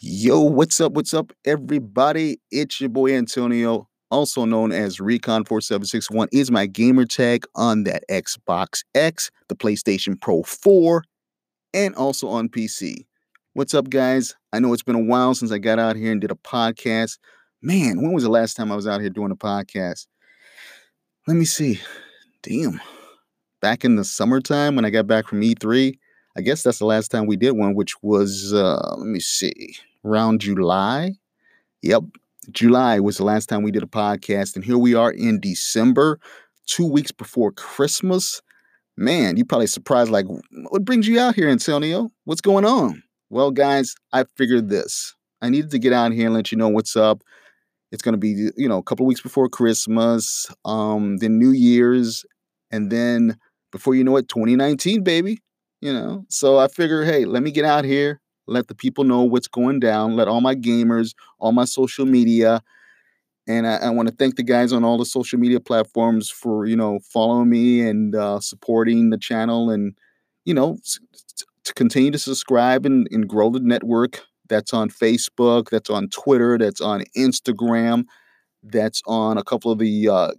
Yo, what's up? What's up, everybody? It's your boy Antonio, also known as Recon4761, is my gamer tag on that Xbox X, the PlayStation Pro 4, and also on PC. What's up, guys? I know it's been a while since I got out here and did a podcast. Man, when was the last time I was out here doing a podcast? Let me see. Damn. Back in the summertime when I got back from E3. I guess that's the last time we did one, which was, uh, let me see, around July. Yep, July was the last time we did a podcast. And here we are in December, two weeks before Christmas. Man, you probably surprised, like, what brings you out here, Antonio? What's going on? Well, guys, I figured this. I needed to get out here and let you know what's up. It's going to be, you know, a couple weeks before Christmas, um, then New Year's, and then before you know it, 2019, baby you know. So I figure, hey, let me get out here, let the people know what's going down, let all my gamers, all my social media, and I, I want to thank the guys on all the social media platforms for you know following me and uh, supporting the channel, and you know to continue to subscribe and, and grow the network. That's on Facebook, that's on Twitter, that's on Instagram, that's on a couple of the uh,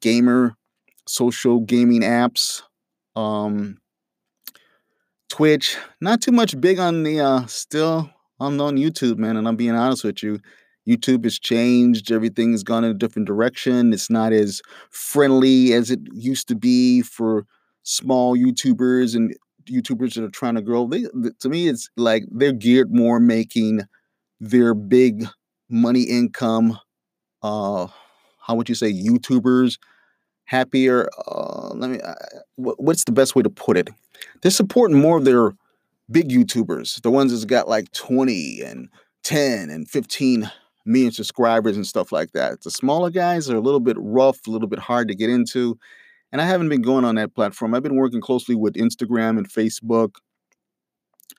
gamer social gaming apps. Um, Twitch, not too much big on the uh still I'm on YouTube, man, and I'm being honest with you. YouTube has changed, everything's gone in a different direction. It's not as friendly as it used to be for small YouTubers and YouTubers that are trying to grow. They, to me, it's like they're geared more making their big money income. Uh, how would you say YouTubers happier? Uh, let me. Uh, what's the best way to put it? they're supporting more of their big YouTubers, the ones that's got like 20 and 10 and 15 million subscribers and stuff like that. The smaller guys are a little bit rough, a little bit hard to get into. And I haven't been going on that platform. I've been working closely with Instagram and Facebook.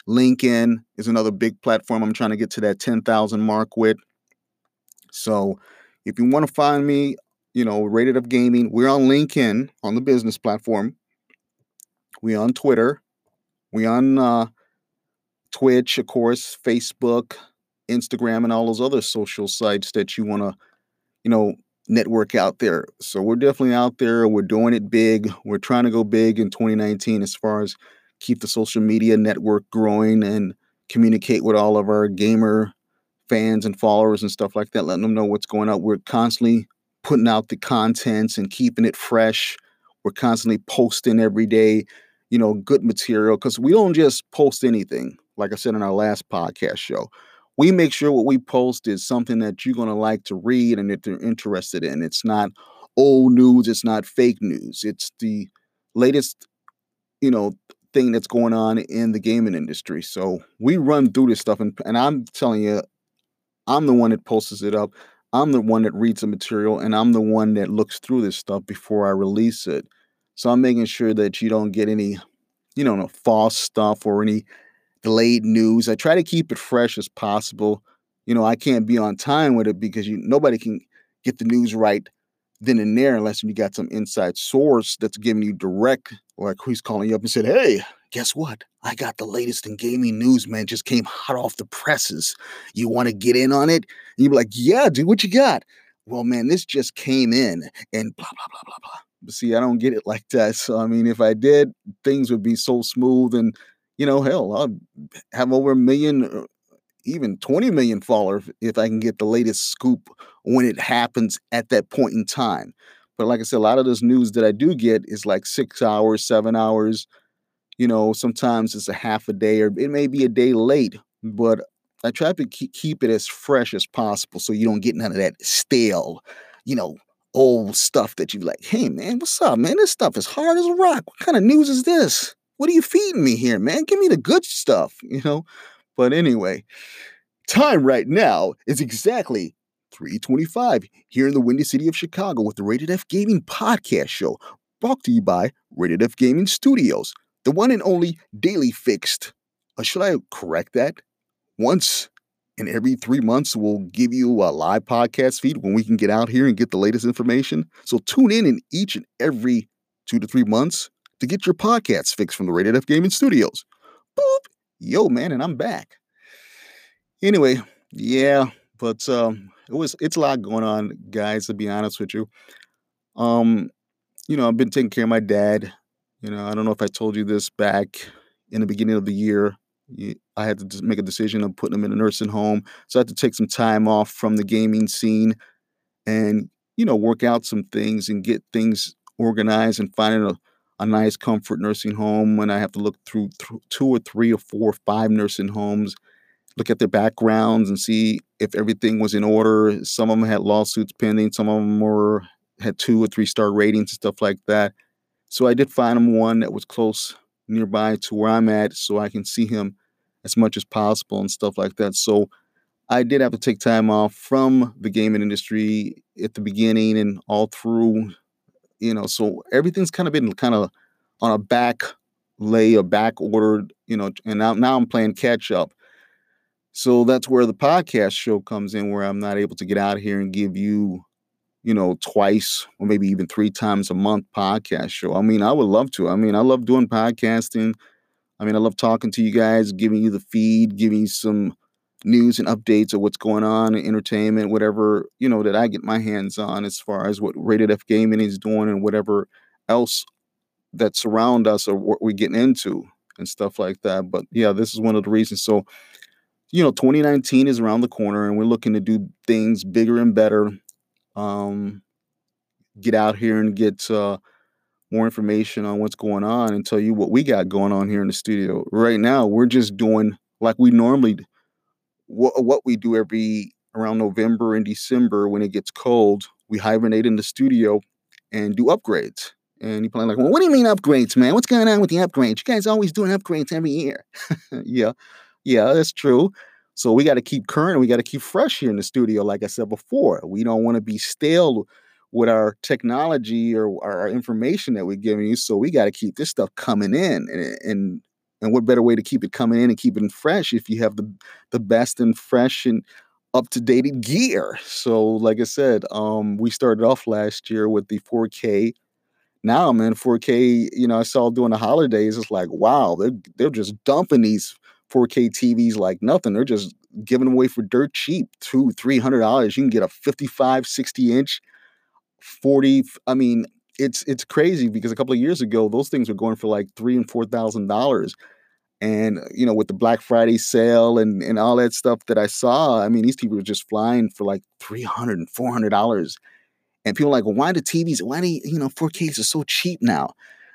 LinkedIn is another big platform I'm trying to get to that 10,000 mark with. So if you want to find me, you know, Rated F Gaming, we're on LinkedIn on the business platform. We on Twitter. We on uh, Twitch, of course, Facebook, Instagram, and all those other social sites that you want to, you know, network out there. So we're definitely out there. We're doing it big. We're trying to go big in 2019 as far as keep the social media network growing and communicate with all of our gamer fans and followers and stuff like that, letting them know what's going on. We're constantly putting out the contents and keeping it fresh. We're constantly posting every day you know, good material because we don't just post anything. Like I said in our last podcast show, we make sure what we post is something that you're going to like to read and that you're interested in. It's not old news, it's not fake news. It's the latest, you know, thing that's going on in the gaming industry. So we run through this stuff, and, and I'm telling you, I'm the one that posts it up. I'm the one that reads the material, and I'm the one that looks through this stuff before I release it. So I'm making sure that you don't get any, you know, no false stuff or any delayed news. I try to keep it fresh as possible. You know, I can't be on time with it because you nobody can get the news right then and there unless you got some inside source that's giving you direct, like who's calling you up and said, Hey, guess what? I got the latest in gaming news, man. Just came hot off the presses. You want to get in on it? And you'd be like, Yeah, dude, what you got? Well, man, this just came in and blah, blah, blah, blah, blah. But see, I don't get it like that. So I mean, if I did, things would be so smooth, and you know, hell, I'd have over a million, uh, even 20 million followers if I can get the latest scoop when it happens at that point in time. But like I said, a lot of this news that I do get is like six hours, seven hours. You know, sometimes it's a half a day or it may be a day late, but I try to keep it as fresh as possible so you don't get none of that stale, you know, old stuff that you like, hey man, what's up, man? This stuff is hard as a rock. What kind of news is this? What are you feeding me here, man? Give me the good stuff, you know? But anyway, time right now is exactly 325 here in the Windy City of Chicago with the Rated F Gaming Podcast Show, brought to you by Rated F Gaming Studios, the one and only daily fixed. Or should I correct that? Once and every three months we'll give you a live podcast feed when we can get out here and get the latest information. So tune in in each and every two to three months to get your podcasts fixed from the Rated F Gaming Studios. Boop! Yo, man, and I'm back. Anyway, yeah, but um, it was it's a lot going on, guys. To be honest with you, um, you know, I've been taking care of my dad. You know, I don't know if I told you this back in the beginning of the year. I had to make a decision of putting him in a nursing home, so I had to take some time off from the gaming scene, and you know, work out some things and get things organized and finding a a nice comfort nursing home when I have to look through th- two or three or four or five nursing homes look at their backgrounds and see if everything was in order. Some of them had lawsuits pending, some of them were had two or three star ratings and stuff like that. So I did find him one that was close nearby to where I'm at so I can see him as much as possible and stuff like that. So I did have to take time off from the gaming industry at the beginning and all through, you know, so everything's kind of been kind of on a back lay, a back ordered, you know, and now, now I'm playing catch up. So that's where the podcast show comes in, where I'm not able to get out here and give you, you know, twice or maybe even three times a month podcast show. I mean, I would love to. I mean, I love doing podcasting. I mean, I love talking to you guys, giving you the feed, giving you some news and updates of what's going on in entertainment, whatever, you know, that I get my hands on as far as what Rated F Gaming is doing and whatever else that surround us or what we're getting into and stuff like that. But yeah, this is one of the reasons. So you know, 2019 is around the corner and we're looking to do things bigger and better. Um, get out here and get uh, more information on what's going on and tell you what we got going on here in the studio. Right now, we're just doing like we normally what, what we do every around November and December when it gets cold. We hibernate in the studio and do upgrades. And you're probably like, well, what do you mean upgrades, man? What's going on with the upgrades? You guys always doing upgrades every year. yeah. Yeah, that's true. So we got to keep current. We got to keep fresh here in the studio. Like I said before, we don't want to be stale with our technology or our information that we're giving you. So we got to keep this stuff coming in, and, and and what better way to keep it coming in and keep it fresh if you have the the best and fresh and up to date gear. So like I said, um, we started off last year with the 4K. Now, I'm in 4K. You know, I saw during the holidays. It's like wow, they're they're just dumping these 4K TVs like nothing. They're just giving them away for dirt cheap, two, three hundred dollars. You can get a 55, 60 inch, 40. I mean, it's it's crazy because a couple of years ago, those things were going for like three and four thousand dollars. And uh, you know, with the Black Friday sale and and all that stuff that I saw, I mean, these TVs were just flying for like 300 and 400 dollars. And people like, well, why the TVs, why do you, you know, 4Ks are so cheap now?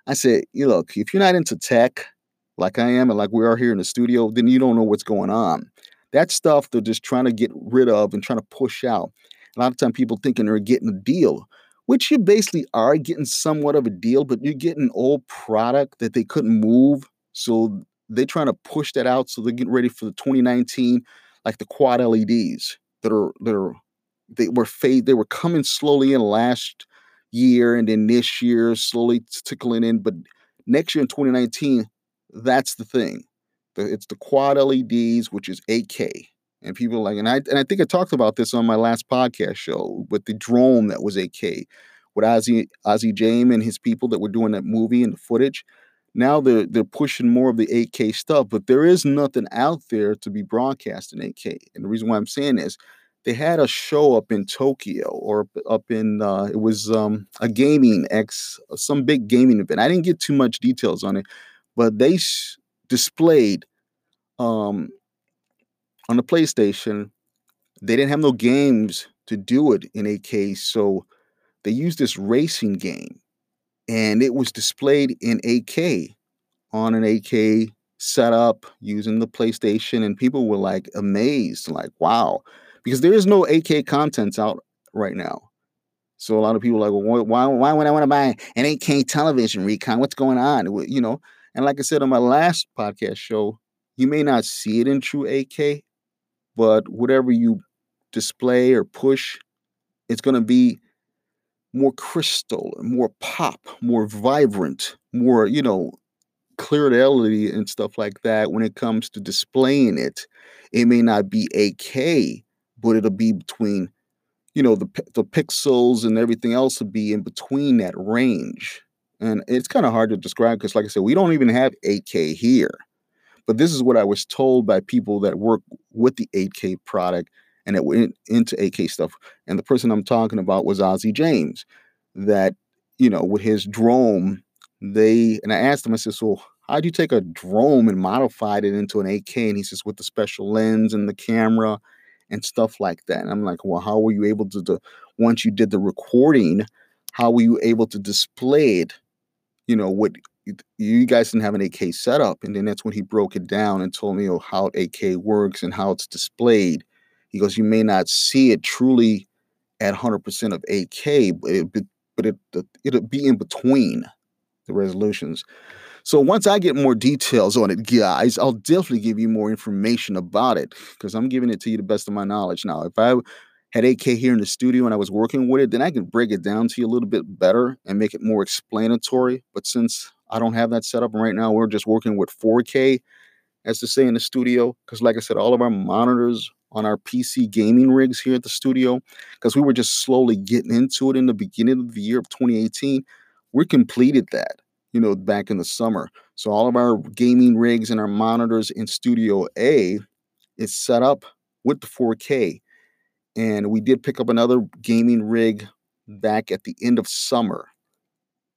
I said, you look, if you're not into tech, like I am and like we are here in the studio, then you don't know what's going on. That stuff they're just trying to get rid of and trying to push out. A lot of time people thinking they're getting a deal, which you basically are getting somewhat of a deal, but you're getting an old product that they couldn't move. So they're trying to push that out so they're getting ready for the 2019, like the quad LEDs that are that are they were fade, they were coming slowly in last year and then this year slowly tickling in. But next year in 2019, that's the thing. It's the quad LEDs, which is 8K. And people like, and I and I think I talked about this on my last podcast show with the drone that was 8K, with Ozzy Ozzy James and his people that were doing that movie and the footage. Now they're they're pushing more of the 8K stuff, but there is nothing out there to be broadcast in 8K. And the reason why I'm saying is they had a show up in Tokyo or up in uh, it was um, a gaming X some big gaming event. I didn't get too much details on it, but they sh- displayed um, on the PlayStation. They didn't have no games to do it in 8K, so they used this racing game, and it was displayed in 8K on an 8K setup using the PlayStation, and people were like amazed, like wow, because there is no 8K contents out right now. So a lot of people like, well, why, why would I want to buy an 8K television recon? What's going on? You know, and like I said on my last podcast show, you may not see it in true 8K, but whatever you display or push, it's going to be more crystal, more pop, more vibrant, more, you know, clarity and stuff like that when it comes to displaying it. It may not be 8K, but it'll be between, you know, the, the pixels and everything else will be in between that range. And it's kind of hard to describe because, like I said, we don't even have 8K here. But this is what I was told by people that work with the 8K product and it went into 8K stuff. And the person I'm talking about was Ozzy James, that, you know, with his drone, they, and I asked him, I said, so how'd you take a drone and modified it into an 8K? And he says, with the special lens and the camera and stuff like that. And I'm like, well, how were you able to, to once you did the recording, how were you able to display it? You know, what you guys didn't have an 8K setup. And then that's when he broke it down and told me oh, how 8K works and how it's displayed. He goes, you may not see it truly at 100% of 8K, but it, but it, it'll be in between the resolutions. So once I get more details on it, guys, I'll definitely give you more information about it because I'm giving it to you the best of my knowledge. Now, if I had 8K here in the studio and I was working with it, then I could break it down to you a little bit better and make it more explanatory. But since I don't have that set up right now, we're just working with 4K, as to say in the studio. Because, like I said, all of our monitors on our PC gaming rigs here at the studio, because we were just slowly getting into it in the beginning of the year of 2018, we completed that you know, back in the summer. So all of our gaming rigs and our monitors in Studio A is set up with the 4K. And we did pick up another gaming rig back at the end of summer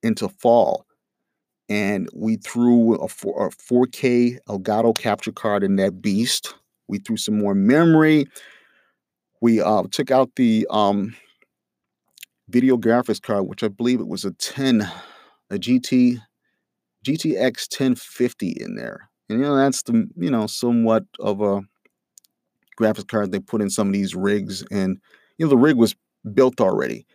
into fall. And we threw a, 4, a 4K Elgato capture card in that beast. We threw some more memory. We uh, took out the um, video graphics card, which I believe it was a 10, a GT GTX 1050 in there. And you know, that's the, you know, somewhat of a graphics card they put in some of these rigs. And, you know, the rig was built already.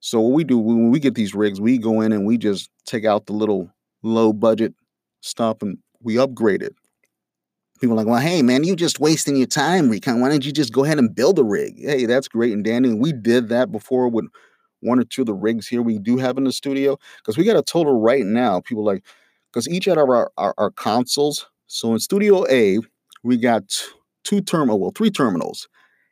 So what we do when we get these rigs, we go in and we just take out the little low budget stuff and we upgrade it. People are like, well, hey man, you just wasting your time, Recon. Why don't you just go ahead and build a rig? Hey, that's great and dandy. And we did that before with one or two of the rigs here we do have in the studio. Because we got a total right now. People like, because each out of our, our, our consoles, so in Studio A, we got two terminal, oh, well, three terminals,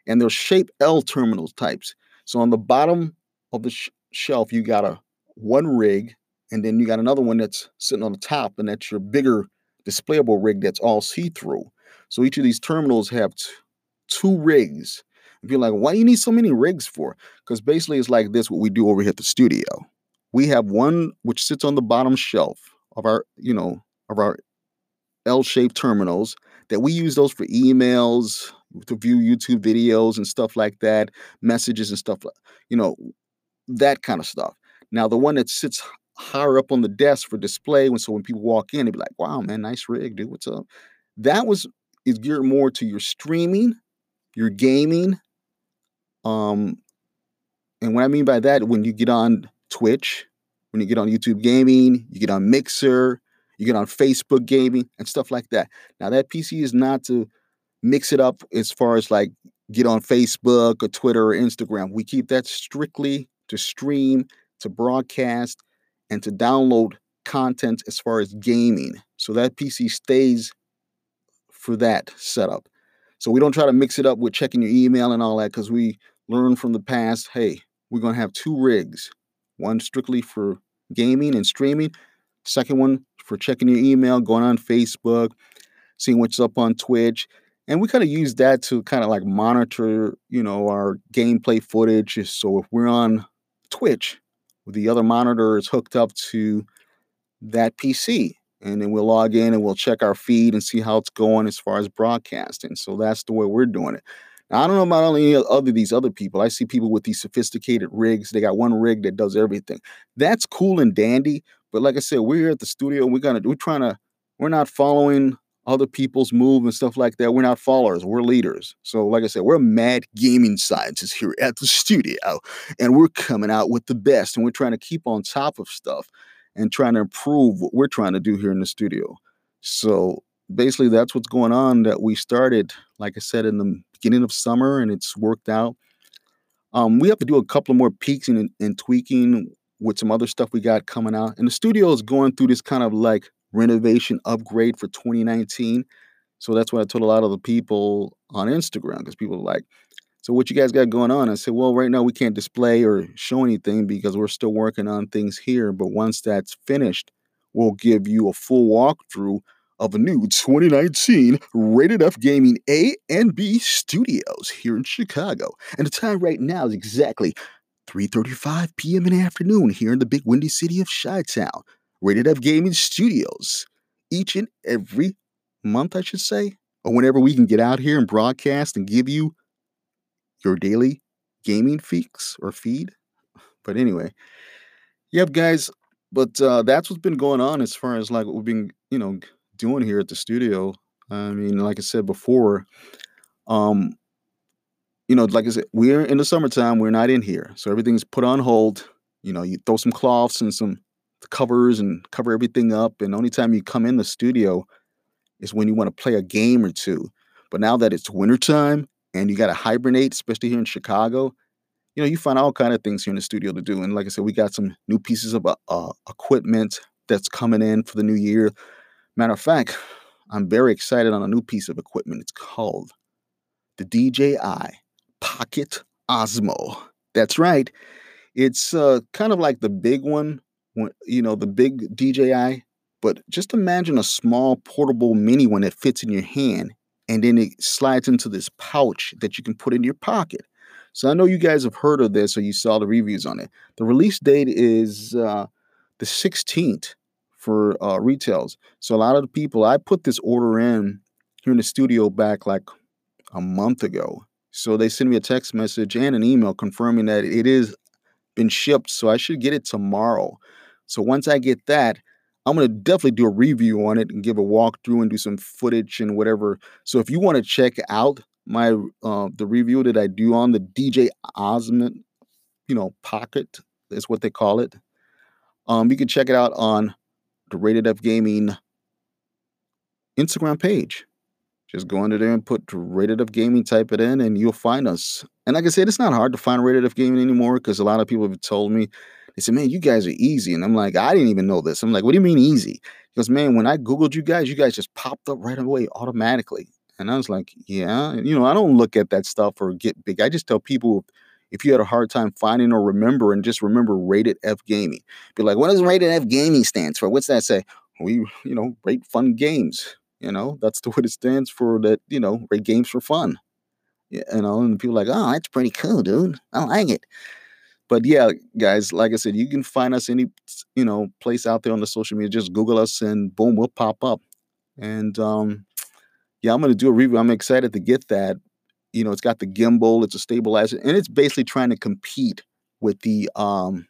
and they're shape L terminal types. So on the bottom of the sh- shelf, you got a one rig, and then you got another one that's sitting on the top, and that's your bigger displayable rig that's all see-through. So each of these terminals have t- two rigs. If you're like, why do you need so many rigs for? Because basically it's like this, what we do over here at the studio. We have one which sits on the bottom shelf of our, you know, of our L-shaped terminals that we use those for emails, to view YouTube videos and stuff like that, messages and stuff, you know, that kind of stuff. Now, the one that sits higher up on the desk for display, when so when people walk in, they be like, "Wow, man, nice rig, dude. What's up?" That was is geared more to your streaming, your gaming, um, and what I mean by that, when you get on Twitch, when you get on YouTube gaming, you get on Mixer, you get on Facebook gaming and stuff like that. Now that PC is not to mix it up as far as like get on Facebook or Twitter or Instagram. We keep that strictly to stream, to broadcast, and to download content as far as gaming. So that PC stays for that setup. So we don't try to mix it up with checking your email and all that because we learned from the past hey, we're going to have two rigs one strictly for gaming and streaming. Second one for checking your email, going on Facebook, seeing what's up on Twitch. And we kind of use that to kind of like monitor, you know, our gameplay footage. So if we're on Twitch, the other monitor is hooked up to that PC. And then we'll log in and we'll check our feed and see how it's going as far as broadcasting. So that's the way we're doing it. Now, I don't know about any other these other people. I see people with these sophisticated rigs. They got one rig that does everything. That's cool and dandy. But like I said, we're here at the studio. We're gonna we're trying to we're not following other people's move and stuff like that. We're not followers. We're leaders. So like I said, we're mad gaming scientists here at the studio, and we're coming out with the best. And we're trying to keep on top of stuff and trying to improve what we're trying to do here in the studio. So basically that's what's going on that we started like i said in the beginning of summer and it's worked out um, we have to do a couple more peaks and, and tweaking with some other stuff we got coming out. And the studio is going through this kind of like renovation upgrade for 2019 so that's what i told a lot of the people on instagram because people are like so what you guys got going on? I said well right now we can't display or show anything because we're still working on things here but once that's finished we'll give you a full walkthrough of the new 2019 Rated F Gaming A and B studios here in Chicago. And the time right now is exactly 3:35 p.m. in the afternoon here in the big windy city of Chi-Town. Rated F Gaming Studios. Each and every month, I should say, or whenever we can get out here and broadcast and give you your daily gaming fix or feed. But anyway, yep, guys. But uh, that's what's been going on as far as like what we've been, you know, doing here at the studio. I mean, like I said before, um, you know, like I said, we're in the summertime. We're not in here, so everything's put on hold. You know, you throw some cloths and some covers and cover everything up. And only time you come in the studio is when you want to play a game or two. But now that it's wintertime and you got to hibernate, especially here in Chicago, you know, you find all kind of things here in the studio to do. And like I said, we got some new pieces of uh, uh equipment that's coming in for the new year. Matter of fact, I'm very excited on a new piece of equipment. It's called the DJI Pocket Osmo. That's right. It's uh, kind of like the big one, you know, the big DJI, but just imagine a small portable mini one that fits in your hand and then it slides into this pouch that you can put in your pocket. So I know you guys have heard of this or you saw the reviews on it. The release date is uh, the 16th for uh, retails. So a lot of the people, I put this order in here in the studio back like a month ago. So they sent me a text message and an email confirming that it is been shipped. So I should get it tomorrow. So once I get that, I'm gonna definitely do a review on it and give a walkthrough and do some footage and whatever. So if you want to check out my uh, the review that I do on the DJ Osmo, you know, Pocket is what they call it. Um, you can check it out on the Rated F Gaming Instagram page. Just go under there and put Rated F Gaming, type it in, and you'll find us. And like I said, it's not hard to find Rated F Gaming anymore because a lot of people have told me, they said, man, you guys are easy. And I'm like, I didn't even know this. I'm like, what do you mean easy? Because, man, when I Googled you guys, you guys just popped up right away automatically. And I was like, yeah. You know, I don't look at that stuff or get big. I just tell people if you had a hard time finding or remembering, just remember Rated F Gaming. Be like, what does Rated F Gaming stands for? What's that say? We, you know, rate fun games. You know, that's the what it stands for. That you know, rate games for fun. You know, and people like, oh, that's pretty cool, dude. I like it. But yeah, guys, like I said, you can find us any you know place out there on the social media. Just Google us, and boom, we'll pop up. And um, yeah, I'm gonna do a review. I'm excited to get that you know, it's got the gimbal, it's a stabilizer, and it's basically trying to compete with the um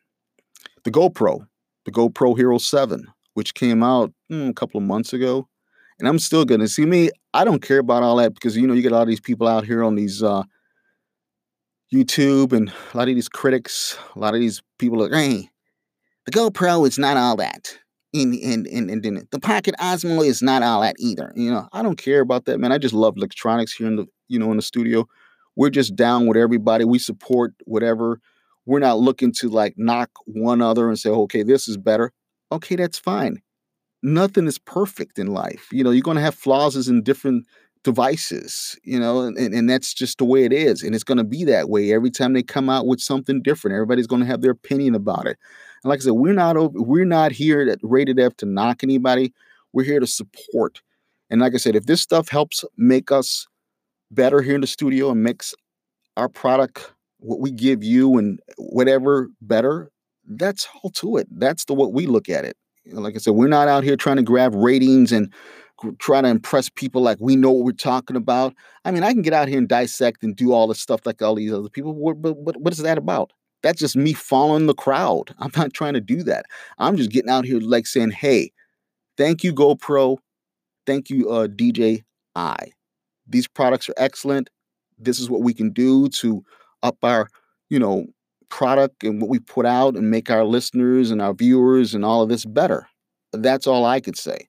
the GoPro, the GoPro Hero 7, which came out mm, a couple of months ago. And I'm still gonna see me. I don't care about all that because you know you get a lot of these people out here on these uh YouTube and a lot of these critics, a lot of these people are, hey, the GoPro is not all that. And, and, and, and, the Pocket Osmo is not all that either. You know, I don't care about that, man. I just love electronics here in the you know, in the studio. We're just down with everybody. We support whatever. We're not looking to like knock one other and say, okay, this is better. Okay, that's fine. Nothing is perfect in life. You know, you're going to have flaws in different devices, you know, and, and that's just the way it is. And it's going to be that way every time they come out with something different. Everybody's going to have their opinion about it. And like I said, we're not we're not here at Rated F to knock anybody. We're here to support. And like I said, if this stuff helps make us better here in the studio and makes our product what we give you and whatever better that's all to it that's the what we look at it like i said we're not out here trying to grab ratings and try to impress people like we know what we're talking about. I mean i can get out here and dissect and do all the stuff like all these other people but, what is that about? That's just me following the crowd. I'm not trying to do that. I'm just getting out here like saying hey thank you gopro. Thank you uh dji these products are excellent. This is what we can do to up our, you know, product and what we put out and make our listeners and our viewers and all of this better. That's all I could say.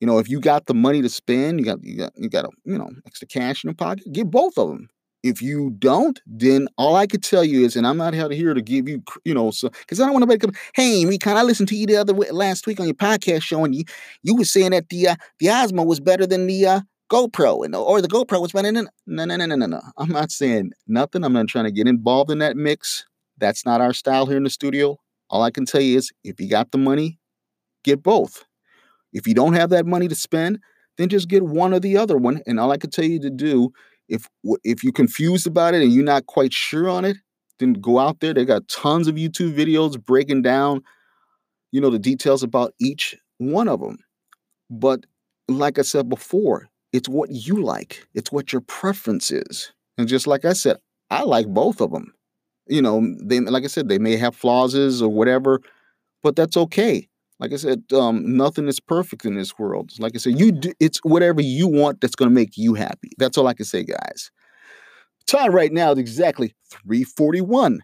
You know, if you got the money to spend, you got you got you got a you know extra cash in your pocket, get both of them. If you don't, then all I could tell you is, and I'm not here to give you, you know, so because I don't want to come. Hey, Recon, I listened to you the other way, last week on your podcast show, and you you were saying that the uh, the Osmo was better than the uh, GoPro and or the GoPro was better than no no no no no no. I'm not saying nothing. I'm not trying to get involved in that mix. That's not our style here in the studio. All I can tell you is if you got the money, get both. If you don't have that money to spend, then just get one or the other one. And all I can tell you to do, if if you're confused about it and you're not quite sure on it, then go out there. They got tons of YouTube videos breaking down, you know, the details about each one of them. But like I said before, it's what you like. It's what your preference is. And just like I said, I like both of them. You know, they like I said, they may have flaws or whatever, but that's okay. Like I said, um, nothing is perfect in this world. Like I said, you do, it's whatever you want that's going to make you happy. That's all I can say, guys. Time right now is exactly 341.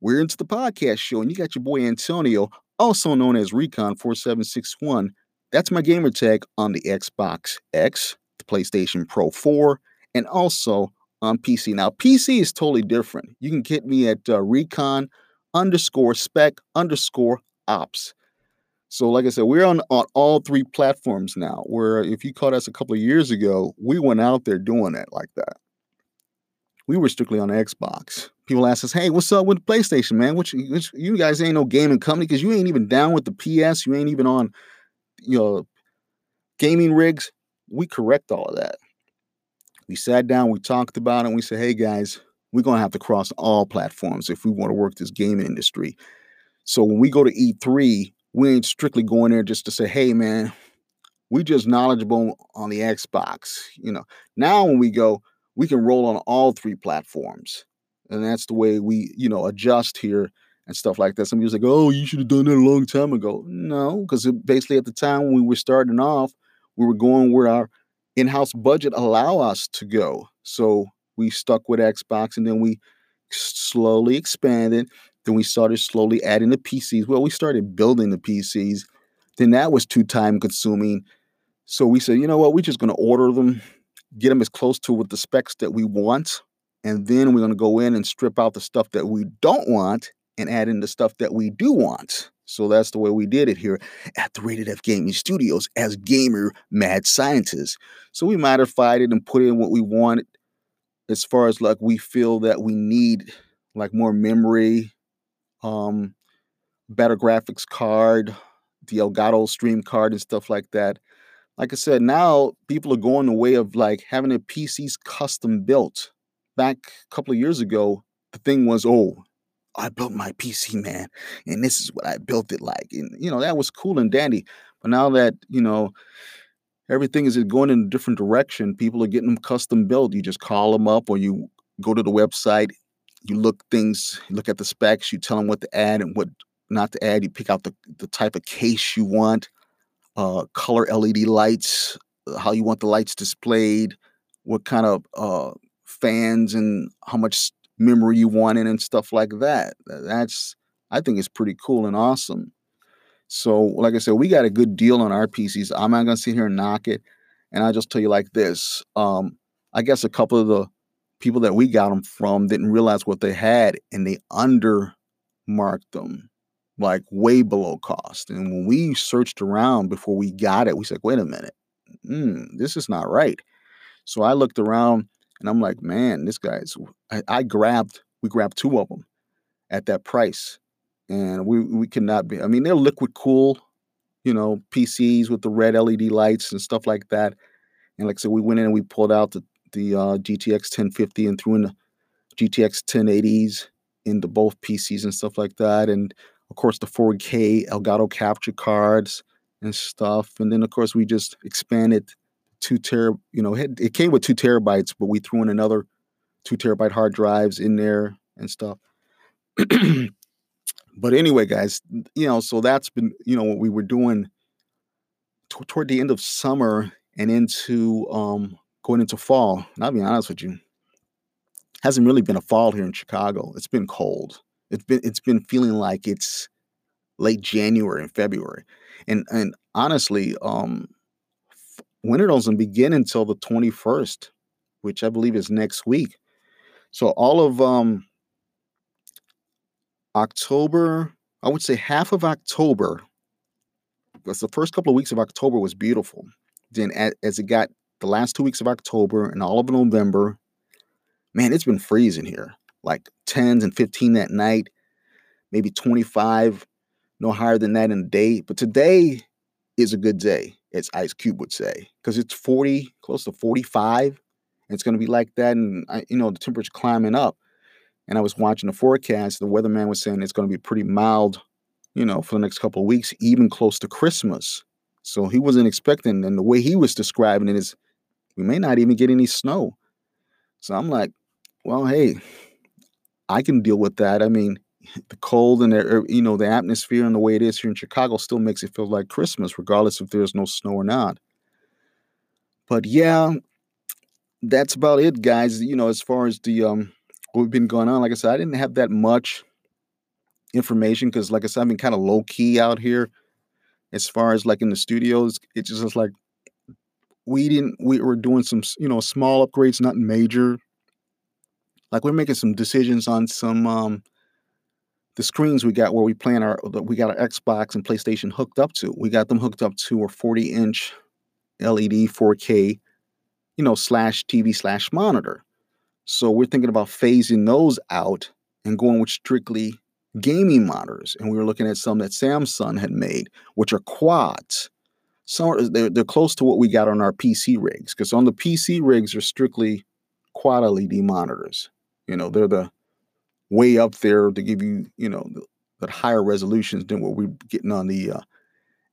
We're into the podcast show, and you got your boy Antonio, also known as Recon4761. That's my gamer tag on the Xbox X, the PlayStation Pro 4, and also on PC. Now, PC is totally different. You can get me at uh, Recon underscore spec underscore ops. So, like I said, we're on, on all three platforms now. Where if you caught us a couple of years ago, we went out there doing it like that. We were strictly on Xbox. People ask us, "Hey, what's up with PlayStation, man? Which, which you guys ain't no gaming company because you ain't even down with the PS. You ain't even on, you know, gaming rigs." We correct all of that. We sat down, we talked about it, and we said, "Hey, guys, we're gonna have to cross all platforms if we want to work this gaming industry." So when we go to E3, we ain't strictly going there just to say, hey, man, we just knowledgeable on the Xbox. You know, now when we go, we can roll on all three platforms. And that's the way we, you know, adjust here and stuff like that. Some people's like, oh, you should have done that a long time ago. No, because basically at the time when we were starting off, we were going where our in-house budget allow us to go. So we stuck with Xbox and then we slowly expanded then we started slowly adding the PCs. Well, we started building the PCs. Then that was too time consuming. So we said, you know what? We're just going to order them, get them as close to with the specs that we want. And then we're going to go in and strip out the stuff that we don't want and add in the stuff that we do want. So that's the way we did it here at the Rated F Gaming Studios as gamer mad scientists. So we modified it and put in what we wanted as far as like we feel that we need like more memory um, better graphics card, the Elgato Stream card, and stuff like that. Like I said, now people are going the way of like having their PCs custom built. Back a couple of years ago, the thing was, oh, I built my PC, man, and this is what I built it like. And you know, that was cool and dandy. But now that, you know, everything is going in a different direction, people are getting them custom built. You just call them up or you go to the website you look things, you look at the specs, you tell them what to add and what not to add. You pick out the, the type of case you want, uh, color LED lights, uh, how you want the lights displayed, what kind of uh, fans and how much memory you want in and stuff like that. That's I think it's pretty cool and awesome. So, like I said, we got a good deal on our PCs. I'm not gonna sit here and knock it. And I just tell you like this. Um, I guess a couple of the people that we got them from didn't realize what they had and they undermarked them like way below cost. And when we searched around before we got it, we said, wait a minute, mm, this is not right. So I looked around and I'm like, man, this guy's, I, I grabbed, we grabbed two of them at that price. And we, we cannot be, I mean, they're liquid cool, you know, PCs with the red LED lights and stuff like that. And like I said, we went in and we pulled out the the uh, GTX 1050 and threw in the GTX 1080s into both PCs and stuff like that. And of course, the 4K Elgato capture cards and stuff. And then, of course, we just expanded two ter, you know, it, it came with two terabytes, but we threw in another two terabyte hard drives in there and stuff. but anyway, guys, you know, so that's been, you know, what we were doing t- toward the end of summer and into um, going into fall, and I'll be honest with you, hasn't really been a fall here in Chicago. It's been cold. It's been it's been feeling like it's late January and February, and and honestly, um, winter doesn't begin until the twenty first, which I believe is next week. So all of um, October, I would say half of October, because the first couple of weeks of October was beautiful. Then as it got the last two weeks of October and all of November, man, it's been freezing here. Like 10s and 15 at night, maybe 25, no higher than that in a day. But today is a good day. As Ice Cube would say, because it's 40, close to 45. And it's going to be like that. And, I, you know, the temperature climbing up. And I was watching the forecast. The weatherman was saying it's going to be pretty mild, you know, for the next couple of weeks, even close to Christmas. So he wasn't expecting. And the way he was describing it is we may not even get any snow. So I'm like, well, hey, I can deal with that. I mean, the cold and the, er, you know the atmosphere and the way it is here in Chicago still makes it feel like Christmas, regardless if there's no snow or not. But yeah, that's about it, guys. You know, as far as the um what we've been going on, like I said, I didn't have that much information because, like I said, I've been kind of low key out here. As far as like in the studios, it's just like we didn't. We were doing some, you know, small upgrades, nothing major. Like we're making some decisions on some um the screens we got where we plan our we got our Xbox and PlayStation hooked up to. We got them hooked up to a 40 inch LED 4K, you know, slash TV slash monitor. So we're thinking about phasing those out and going with strictly gaming monitors. And we were looking at some that Samsung had made, which are quads. Some they're, they're close to what we got on our PC rigs because on the PC rigs are strictly quad LED monitors. You know, they're the way up there to give you, you know, the, higher resolutions than what we're getting on the uh,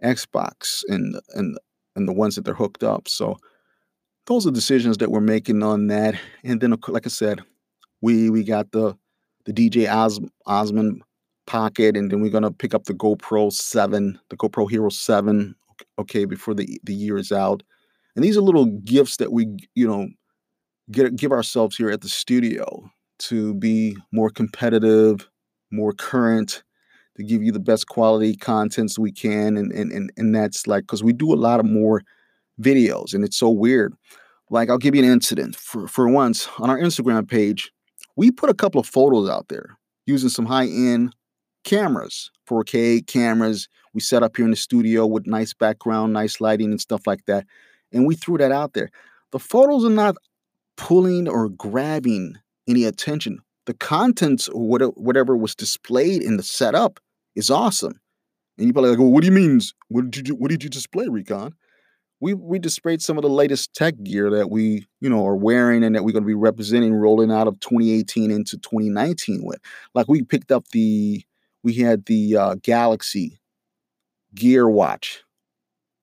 Xbox and and and the ones that they're hooked up. So those are decisions that we're making on that. And then, like I said, we we got the the DJ Os, Pocket, and then we're gonna pick up the GoPro Seven, the GoPro Hero Seven, okay, before the the year is out. And these are little gifts that we, you know, get give ourselves here at the studio to be more competitive, more current, to give you the best quality contents we can. And and and, and that's like because we do a lot of more videos and it's so weird. Like I'll give you an incident. For for once, on our Instagram page, we put a couple of photos out there using some high-end cameras, 4K cameras. We set up here in the studio with nice background, nice lighting and stuff like that. And we threw that out there. The photos are not pulling or grabbing any attention. The contents or whatever was displayed in the setup is awesome. And you probably like, well, what do you mean? What did you what did you display, Recon? We we displayed some of the latest tech gear that we, you know, are wearing and that we're going to be representing rolling out of 2018 into 2019 with. Like we picked up the we had the uh, Galaxy Gear Watch,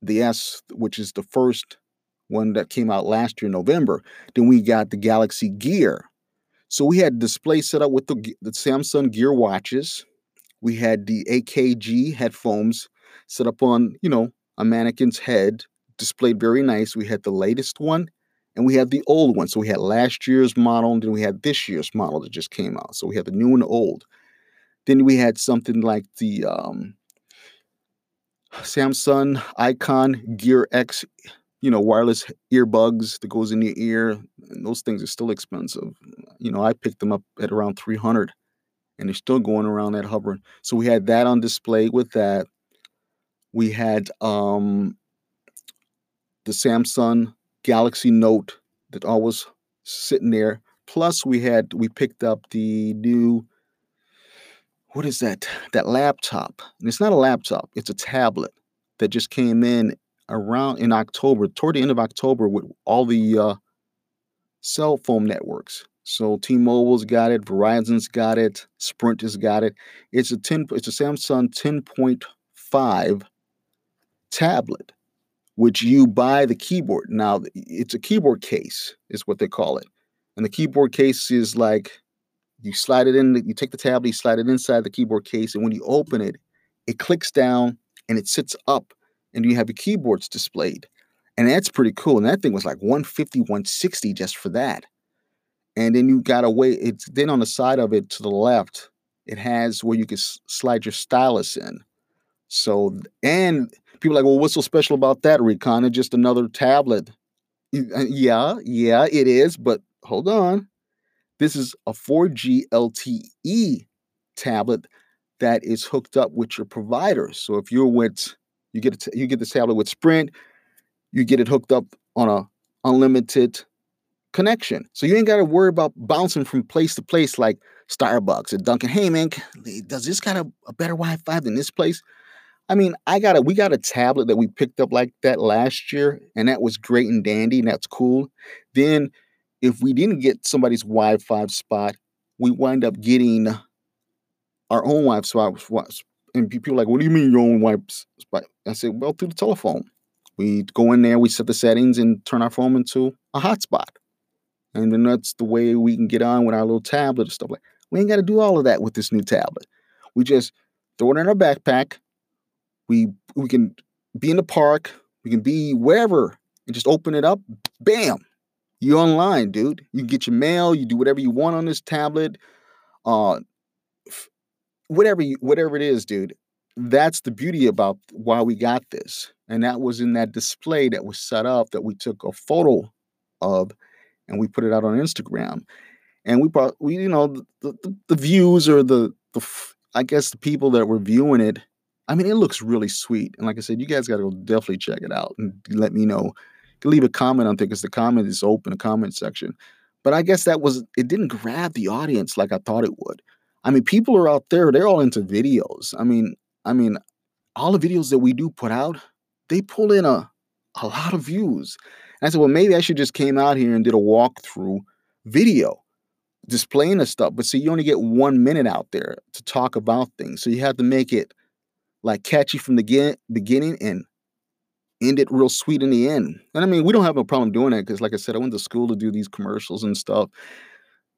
the S, which is the first one that came out last year, November. Then we got the Galaxy Gear, so we had display set up with the, the Samsung Gear watches. We had the AKG headphones set up on, you know, a mannequin's head, displayed very nice. We had the latest one and we had the old one. So we had last year's model and then we had this year's model that just came out. So we had the new and the old. Then we had something like the um, Samsung Icon Gear X you know, wireless earbuds that goes in your ear, and those things are still expensive. You know, I picked them up at around 300 and they're still going around that hovering. So we had that on display with that. We had um the Samsung Galaxy Note that always sitting there. Plus we had we picked up the new what is that? That laptop. And it's not a laptop, it's a tablet that just came in around in October, toward the end of October, with all the uh, cell phone networks. So T-Mobile's got it, Verizon's got it, Sprint has got it. It's a 10, it's a Samsung 10.5 tablet, which you buy the keyboard. Now it's a keyboard case, is what they call it. And the keyboard case is like you slide it in, you take the tablet, you slide it inside the keyboard case, and when you open it, it clicks down and it sits up and you have your keyboards displayed. And that's pretty cool. And that thing was like 150, 160 just for that. And then you got a way, it's then on the side of it to the left, it has where you can slide your stylus in. So, and people like, well, what's so special about that, Recon? It's just another tablet. Uh, yeah, yeah, it is. But hold on. This is a 4G LTE tablet that is hooked up with your provider. So if you're with you get it, you get the tablet with Sprint. You get it hooked up on a unlimited connection. So you ain't got to worry about bouncing from place to place like Starbucks or Dunkin'. Hey man, does this got a, a better Wi-Fi than this place? I mean, I got a we got a tablet that we picked up like that last year, and that was great and dandy, and that's cool. Then, if we didn't get somebody's Wi-Fi spot, we wind up getting our own Wi-Fi spot. And people like, "What do you mean your own spot?" I said, "Well, through the telephone. We go in there, we set the settings, and turn our phone into a hotspot, and then that's the way we can get on with our little tablet and stuff like. We ain't got to do all of that with this new tablet. We just throw it in our backpack." We we can be in the park, we can be wherever, and just open it up. Bam, you online, dude. You get your mail. You do whatever you want on this tablet. Uh, whatever you, whatever it is, dude. That's the beauty about why we got this, and that was in that display that was set up that we took a photo of, and we put it out on Instagram, and we brought we you know the the, the views or the the I guess the people that were viewing it I mean, it looks really sweet. And like I said, you guys got to go definitely check it out and let me know. Leave a comment on it because the comment is open, the comment section. But I guess that was, it didn't grab the audience like I thought it would. I mean, people are out there, they're all into videos. I mean, I mean, all the videos that we do put out, they pull in a, a lot of views. And I said, well, maybe I should just came out here and did a walkthrough video displaying the stuff. But see, you only get one minute out there to talk about things. So you have to make it like catchy from the get- beginning and end it real sweet in the end. And I mean, we don't have no problem doing that because, like I said, I went to school to do these commercials and stuff.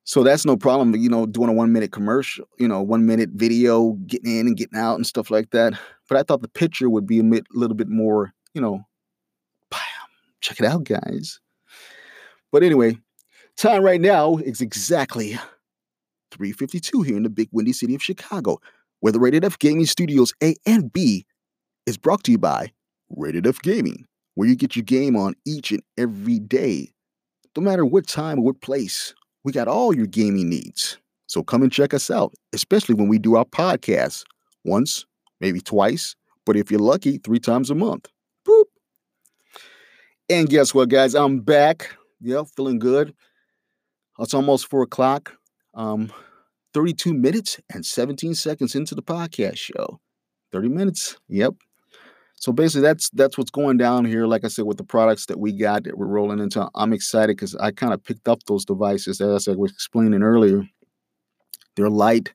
So that's no problem, you know, doing a one minute commercial, you know, one minute video, getting in and getting out and stuff like that. But I thought the picture would be a bit, little bit more, you know, bam, check it out, guys. But anyway, time right now is exactly 352 here in the big windy city of Chicago where the Rated F Gaming Studios A and B is brought to you by Rated F Gaming, where you get your game on each and every day. No matter what time or what place, we got all your gaming needs. So come and check us out, especially when we do our podcast once, maybe twice, but if you're lucky, three times a month. Boop. And guess what, guys? I'm back. Yeah, feeling good. It's almost four o'clock. Um, 32 minutes and 17 seconds into the podcast show. 30 minutes. Yep. So basically that's that's what's going down here. Like I said, with the products that we got that we're rolling into. I'm excited because I kind of picked up those devices as I was explaining earlier. They're light.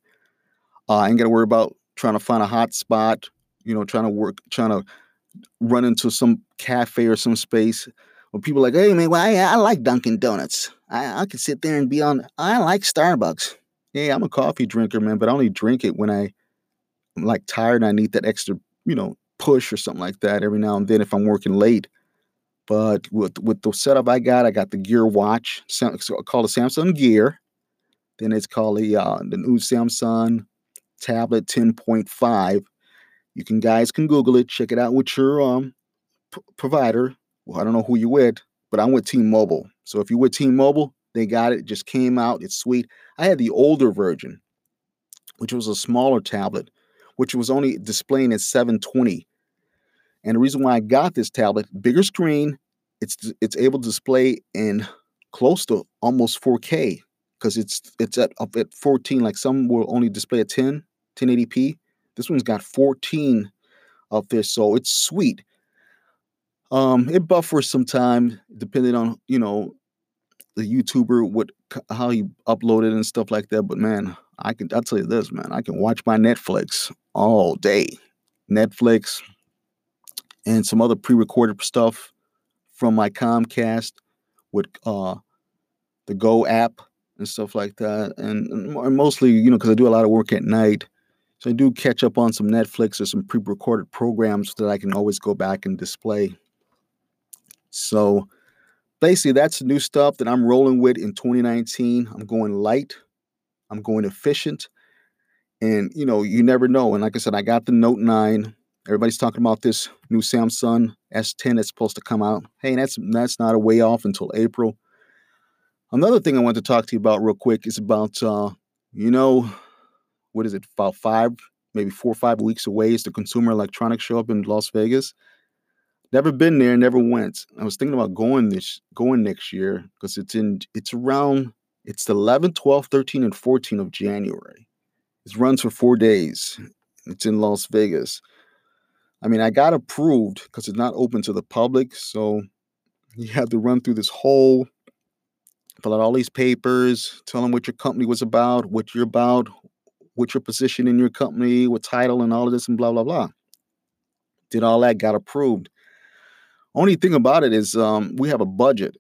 Uh, I ain't gotta worry about trying to find a hot spot, you know, trying to work, trying to run into some cafe or some space where people like, hey man, well, I, I like Dunkin' Donuts. I, I can sit there and be on I like Starbucks. Yeah, I'm a coffee drinker, man, but I only drink it when I I'm like tired and I need that extra, you know, push or something like that every now and then if I'm working late. But with with the setup I got, I got the Gear Watch, so called a Samsung Gear. Then it's called the uh, the new Samsung Tablet 10.5. You can guys can Google it, check it out with your um p- provider. Well, I don't know who you with, but I'm with T-Mobile. So if you're with T-Mobile, they got it. It just came out. It's sweet. I had the older version, which was a smaller tablet, which was only displaying at 720. And the reason why I got this tablet, bigger screen, it's it's able to display in close to almost 4K because it's it's at up at 14. Like some will only display at 10, 1080p. This one's got 14 up there, so it's sweet. Um, it buffers some time depending on you know the YouTuber what how he uploaded and stuff like that. But man, I can I'll tell you this, man, I can watch my Netflix all day. Netflix and some other pre-recorded stuff from my Comcast with uh the Go app and stuff like that. And, and mostly, you know, because I do a lot of work at night. So I do catch up on some Netflix or some pre-recorded programs that I can always go back and display. So basically that's new stuff that I'm rolling with in 2019. I'm going light, I'm going efficient, and you know, you never know. And like I said, I got the Note 9. Everybody's talking about this new Samsung S10 that's supposed to come out. Hey, that's that's not a way off until April. Another thing I want to talk to you about real quick is about uh, you know, what is it, about five, maybe four or five weeks away is the Consumer Electronics Show up in Las Vegas. Never been there, never went. I was thinking about going this going next year because it's in it's around it's the 11, 12, 13, and 14 of January. It runs for four days. It's in Las Vegas. I mean, I got approved because it's not open to the public. So you have to run through this whole, fill out all these papers, tell them what your company was about, what you're about, what your position in your company, what title, and all of this, and blah, blah, blah. Did all that, got approved. Only thing about it is um, we have a budget.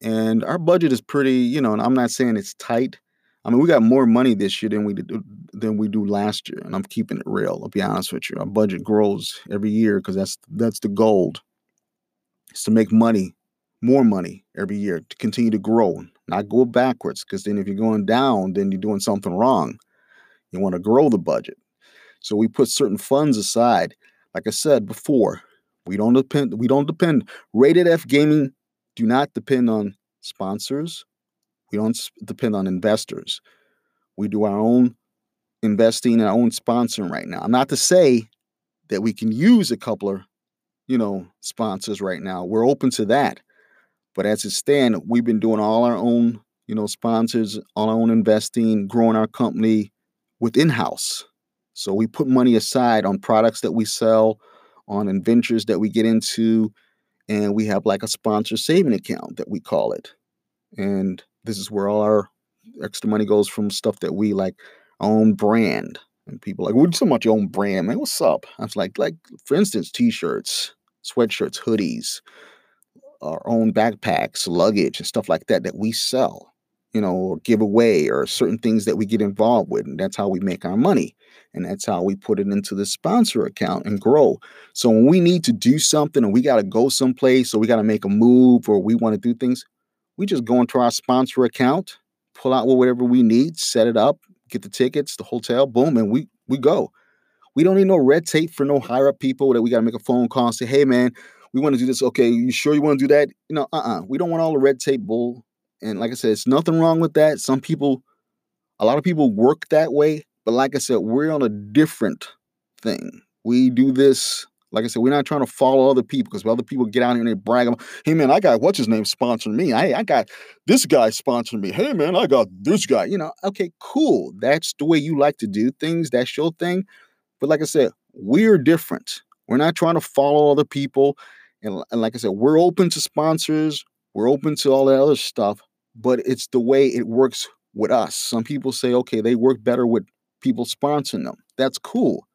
And our budget is pretty, you know, and I'm not saying it's tight. I mean, we got more money this year than we than we do last year, and I'm keeping it real. I'll be honest with you. Our budget grows every year because that's that's the gold. It's to make money, more money every year to continue to grow, not go backwards. Because then, if you're going down, then you're doing something wrong. You want to grow the budget, so we put certain funds aside. Like I said before, we don't depend. We don't depend. Rated F Gaming do not depend on sponsors. We don't depend on investors. We do our own investing, and our own sponsoring right now. I'm not to say that we can use a couple of, you know, sponsors right now. We're open to that. But as it stands, we've been doing all our own, you know, sponsors, all our own investing, growing our company within house. So we put money aside on products that we sell, on adventures that we get into, and we have like a sponsor saving account that we call it. And this is where all our extra money goes from stuff that we like own brand. And people like, we so much own brand, man. What's up? I was like, like for instance, t-shirts, sweatshirts, hoodies, our own backpacks, luggage, and stuff like that that we sell, you know, or give away, or certain things that we get involved with, and that's how we make our money, and that's how we put it into the sponsor account and grow. So when we need to do something, and we got to go someplace, or we got to make a move, or we want to do things, we just go into our sponsor account, pull out whatever we need, set it up, get the tickets, the hotel, boom, and we we go. We don't need no red tape for no higher up people that we got to make a phone call and say, hey man, we want to do this. Okay, you sure you want to do that? You know, uh-uh. We don't want all the red tape bull. And like I said, it's nothing wrong with that. Some people, a lot of people work that way. But like I said, we're on a different thing. We do this like I said, we're not trying to follow other people because other people get out here and they brag hey man, I got what's his name sponsoring me. Hey, I got this guy sponsoring me. Hey man, I got this guy. You know, okay, cool. That's the way you like to do things. That's your thing. But like I said, we're different. We're not trying to follow other people. And, and like I said, we're open to sponsors. We're open to all that other stuff. But it's the way it works with us. Some people say, okay, they work better with people sponsoring them. That's cool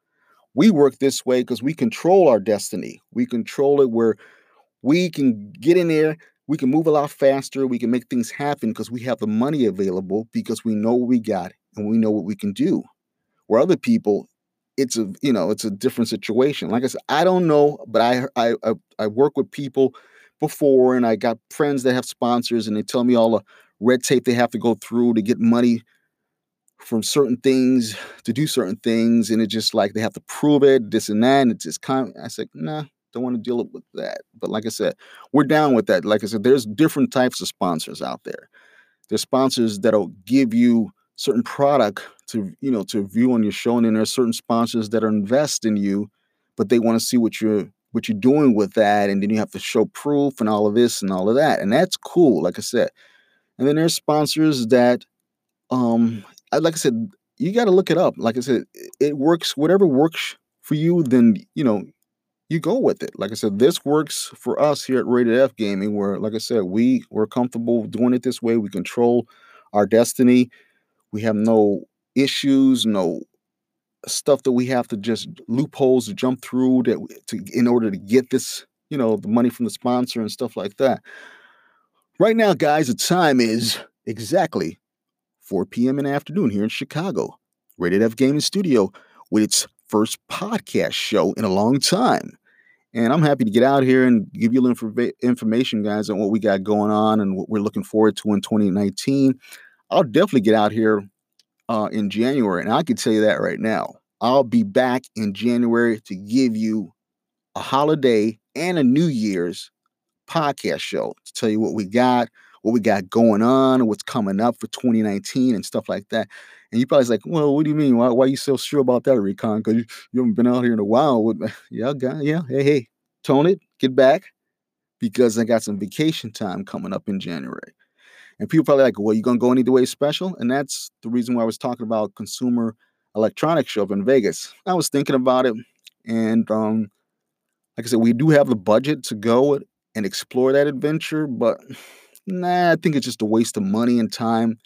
we work this way because we control our destiny. We control it where we can get in there, we can move a lot faster, we can make things happen because we have the money available because we know what we got and we know what we can do. Where other people, it's a you know it's a different situation. Like I said, I don't know, but I I I, I work with people before, and I got friends that have sponsors, and they tell me all the red tape they have to go through to get money from certain things to do certain things, and it's just like they have to prove it, this and that. And it's just kind. Of, I said, nah, don't want to deal with that. But like I said, we're down with that. Like I said, there's different types of sponsors out there. There's sponsors that'll give you certain product to you know to view on your show, and then there's certain sponsors that are invest in you, but they want to see what you're what you're doing with that, and then you have to show proof and all of this and all of that, and that's cool. Like I said, and then there's sponsors that um like I said, you got to look it up. Like I said, it works. Whatever works for you, then you know you go with it. Like I said, this works for us here at Rated F Gaming, where, like I said, we we're comfortable doing it this way. We control our destiny. We have no issues, no stuff that we have to just loopholes to jump through that to in order to get this, you know, the money from the sponsor and stuff like that. Right now, guys, the time is exactly 4 p.m. in the afternoon here in Chicago. Rated F Gaming Studio with its first podcast show in a long time. And I'm happy to get out here and give you a little information, guys, on what we got going on and what we're looking forward to in 2019. I'll definitely get out here uh, in January, and I can tell you that right now. I'll be back in January to give you a holiday and a New Year's podcast show to tell you what we got, what we got going on what's coming up for 2019 and stuff like that. And you probably like, well, what do you mean? Why, why are you so sure about that, Recon? Because you, you haven't been out here in a while. yeah, guy, yeah, hey, hey, tone it, get back, because I got some vacation time coming up in January. And people probably like, well, you gonna go any way special? And that's the reason why I was talking about consumer electronics show up in Vegas. I was thinking about it. And um, like I said, we do have the budget to go and explore that adventure, but nah, I think it's just a waste of money and time.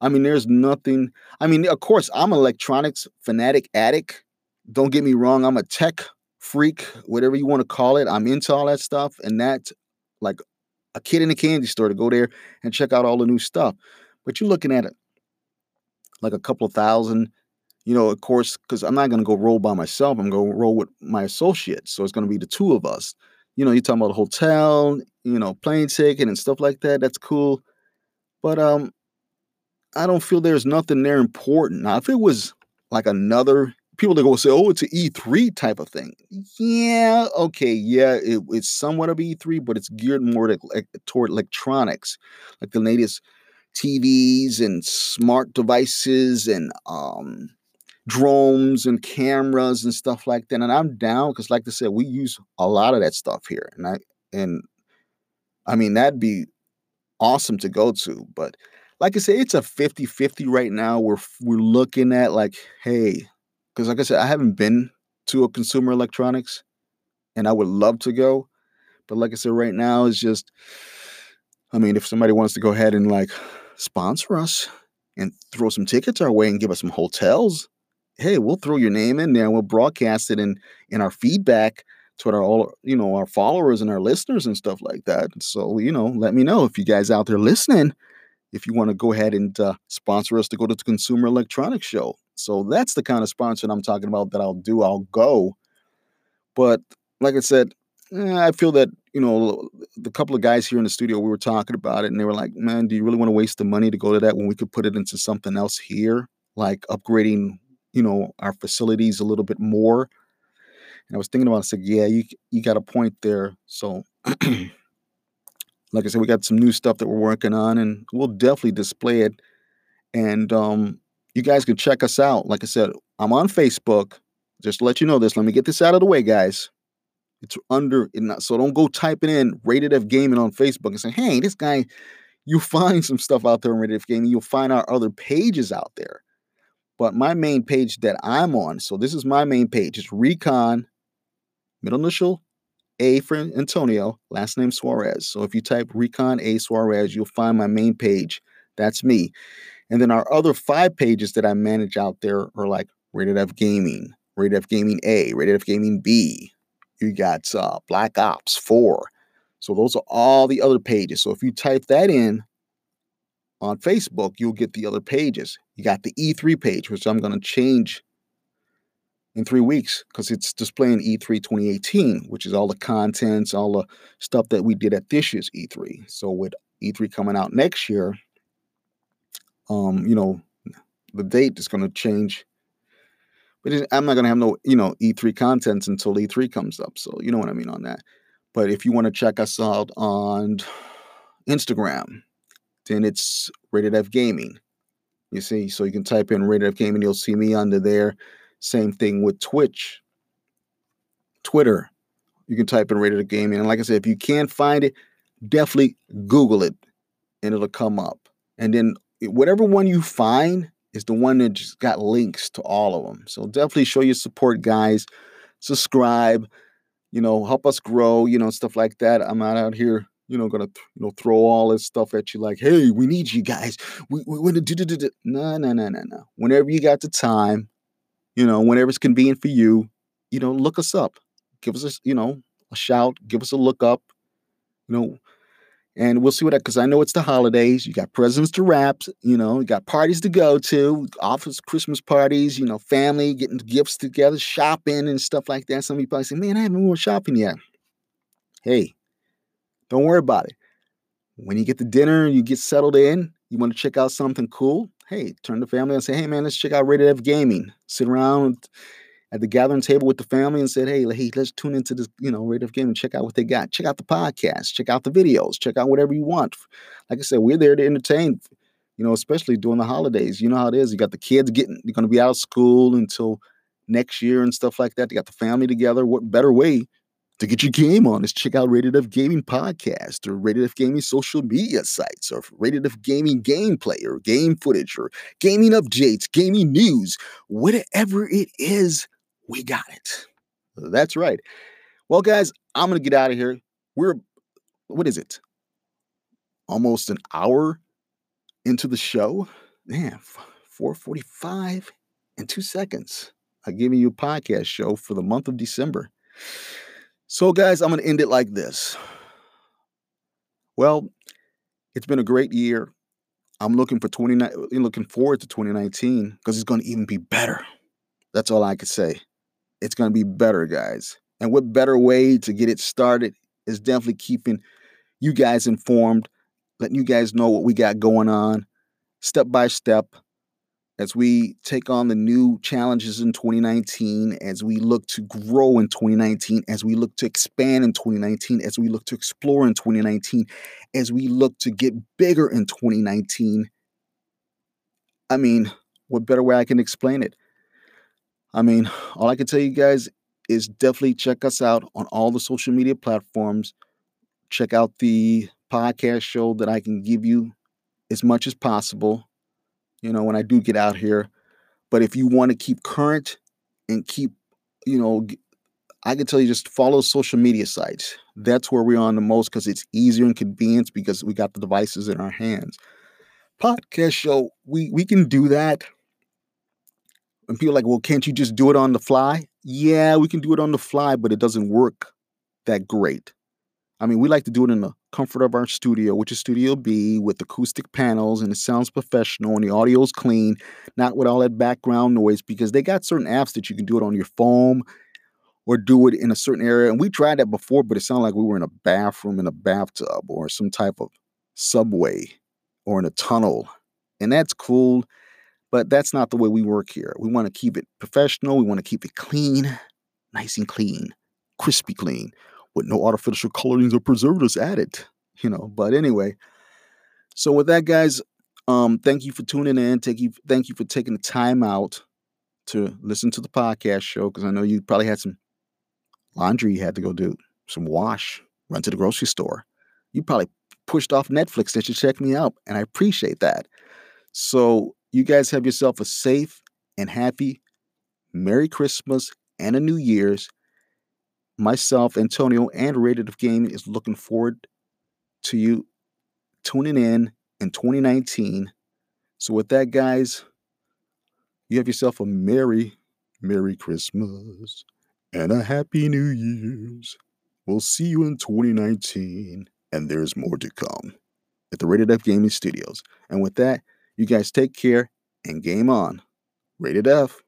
I mean, there's nothing. I mean, of course, I'm an electronics fanatic addict. Don't get me wrong, I'm a tech freak, whatever you want to call it. I'm into all that stuff, and that's like a kid in a candy store to go there and check out all the new stuff. But you're looking at it like a couple of thousand, you know, of course, because I'm not going to go roll by myself. I'm going to roll with my associates. So it's going to be the two of us. You know, you're talking about a hotel, you know, plane ticket and stuff like that. That's cool. But um, I don't feel there's nothing there important. Now, if it was like another people that go say, "Oh, it's an E3 type of thing." Yeah, okay, yeah, it, it's somewhat of E3, but it's geared more to, like, toward electronics, like the latest TVs and smart devices and um, drones and cameras and stuff like that. And I'm down because, like I said, we use a lot of that stuff here, and I and I mean that'd be awesome to go to, but like I say, it's a 50-50 right now. We're we're looking at like, hey, because like I said, I haven't been to a consumer electronics, and I would love to go, but like I said, right now it's just, I mean, if somebody wants to go ahead and like sponsor us and throw some tickets our way and give us some hotels, hey, we'll throw your name in there and we'll broadcast it in in our feedback to our all you know our followers and our listeners and stuff like that. So you know, let me know if you guys out there listening if you want to go ahead and uh, sponsor us to go to the Consumer Electronics Show. So that's the kind of sponsor I'm talking about that I'll do. I'll go. But like I said, eh, I feel that, you know, the couple of guys here in the studio, we were talking about it and they were like, man, do you really want to waste the money to go to that when we could put it into something else here? Like upgrading, you know, our facilities a little bit more. And I was thinking about it, I said, yeah, you, you got a point there. So like I said, we got some new stuff that we're working on, and we'll definitely display it. And um, you guys can check us out. Like I said, I'm on Facebook. Just to let you know this, let me get this out of the way, guys. It's under, so don't go typing in Rated F Gaming on Facebook and say, hey, this guy, you find some stuff out there on Rated F Gaming. You'll find our other pages out there. But my main page that I'm on, so this is my main page, it's Recon, middle initial a for Antonio, last name Suarez. So if you type Recon A Suarez, you'll find my main page. That's me. And then our other five pages that I manage out there are like Rated F Gaming, Rated F Gaming A, Rated F Gaming B. You got uh, Black Ops 4. So those are all the other pages. So if you type that in on Facebook, you'll get the other pages. You got the E3 page, which I'm going to change in three weeks because it's displaying E3 2018, which is all the contents, all the stuff that we did at this year's E3. So with E3 coming out next year, um, you know, the date is going to change. But I'm not going to have no, you know, E3 contents until E3 comes up. So you know what I mean on that. But if you want to check us out on Instagram, then it's Rated F Gaming. You see, so you can type in Rated F Gaming, you'll see me under there. Same thing with Twitch, Twitter. You can type in Rated Gaming. And like I said, if you can't find it, definitely Google it and it'll come up. And then whatever one you find is the one that just got links to all of them. So definitely show your support, guys. Subscribe, you know, help us grow, you know, stuff like that. I'm not out here, you know, gonna you know throw all this stuff at you like, hey, we need you guys. We we want to do do no no no no no. Whenever you got the time, you know, whenever it's convenient for you, you know, look us up. Give us a, you know, a shout, give us a look up, you know, and we'll see what because I know it's the holidays. You got presents to wrap, you know, you got parties to go to, office Christmas parties, you know, family getting gifts together, shopping and stuff like that. Some people say, Man, I haven't gone shopping yet. Hey, don't worry about it. When you get to dinner and you get settled in, you want to check out something cool, hey, turn the family and say, hey man, let's check out Rated F Gaming. Sit around at the gathering table with the family and said, hey, hey, let's tune into this, you know, Rated F Gaming, check out what they got. Check out the podcast, check out the videos, check out whatever you want. Like I said, we're there to entertain, you know, especially during the holidays. You know how it is. You got the kids getting, they're going to be out of school until next year and stuff like that. They got the family together. What better way to get your game on is check out Rated F Gaming Podcast or Rated F Gaming social media sites or Rated F Gaming gameplay or game footage or gaming updates, gaming news, whatever it is, we got it. That's right. Well, guys, I'm to get out of here. We're, what is it? Almost an hour into the show. Man, 445 and two seconds. I'm giving you a podcast show for the month of December. So, guys, I'm going to end it like this. Well, it's been a great year. I'm looking for 29 uh, looking forward to 2019 because it's going to even be better. That's all I could say. It's going to be better, guys. And what better way to get it started is definitely keeping you guys informed, letting you guys know what we got going on step by step as we take on the new challenges in 2019, as we look to grow in 2019, as we look to expand in 2019, as we look to explore in 2019, as we look to get bigger in 2019. I mean, what better way I can explain it? I mean, all I can tell you guys is definitely check us out on all the social media platforms. Check out the podcast show that I can give you as much as possible you know, when I do get out here. But if you want to keep current and keep, you know, I can tell you just follow social media sites. That's where we're on the most because it's easier and convenient because we got the devices in our hands. Podcast show, we we can do that. And people like, well, can't you just do it on the fly? Yeah, we can do it on the fly, but it doesn't work that great. I mean, we like to do it in the comfort of our studio, which is Studio B with acoustic panels and it sounds professional and the audio is clean, not with all that background noise because they got certain apps that you can do it on your phone or do it in a certain area. And we tried that before, but it sounded like we were in a bathroom in a bathtub or some type of subway or in a tunnel. And that's cool, but that's not the way we work here. We want to keep it professional, we want to keep it clean, nice and clean, crispy clean with no artificial colorings or preservatives added, you know. But anyway, so with that, guys, um, thank you for tuning in. Thank you, thank you for taking the time out to listen to the podcast show because I know you probably had some laundry you had to go do, some wash, run to the grocery store. You probably pushed off Netflix that you check me out, and I appreciate that. So you guys have yourself a safe and happy Merry Christmas and a New Year's myself, Antonio, and Rated F Gaming is looking forward to you tuning in in 2019. So, with that, guys, you have yourself a Merry, Merry Christmas and a Happy New Year's. We'll see you in 2019, and there's more to come at the Rated F Gaming Studios. And with that, you guys take care and game on. Rated F.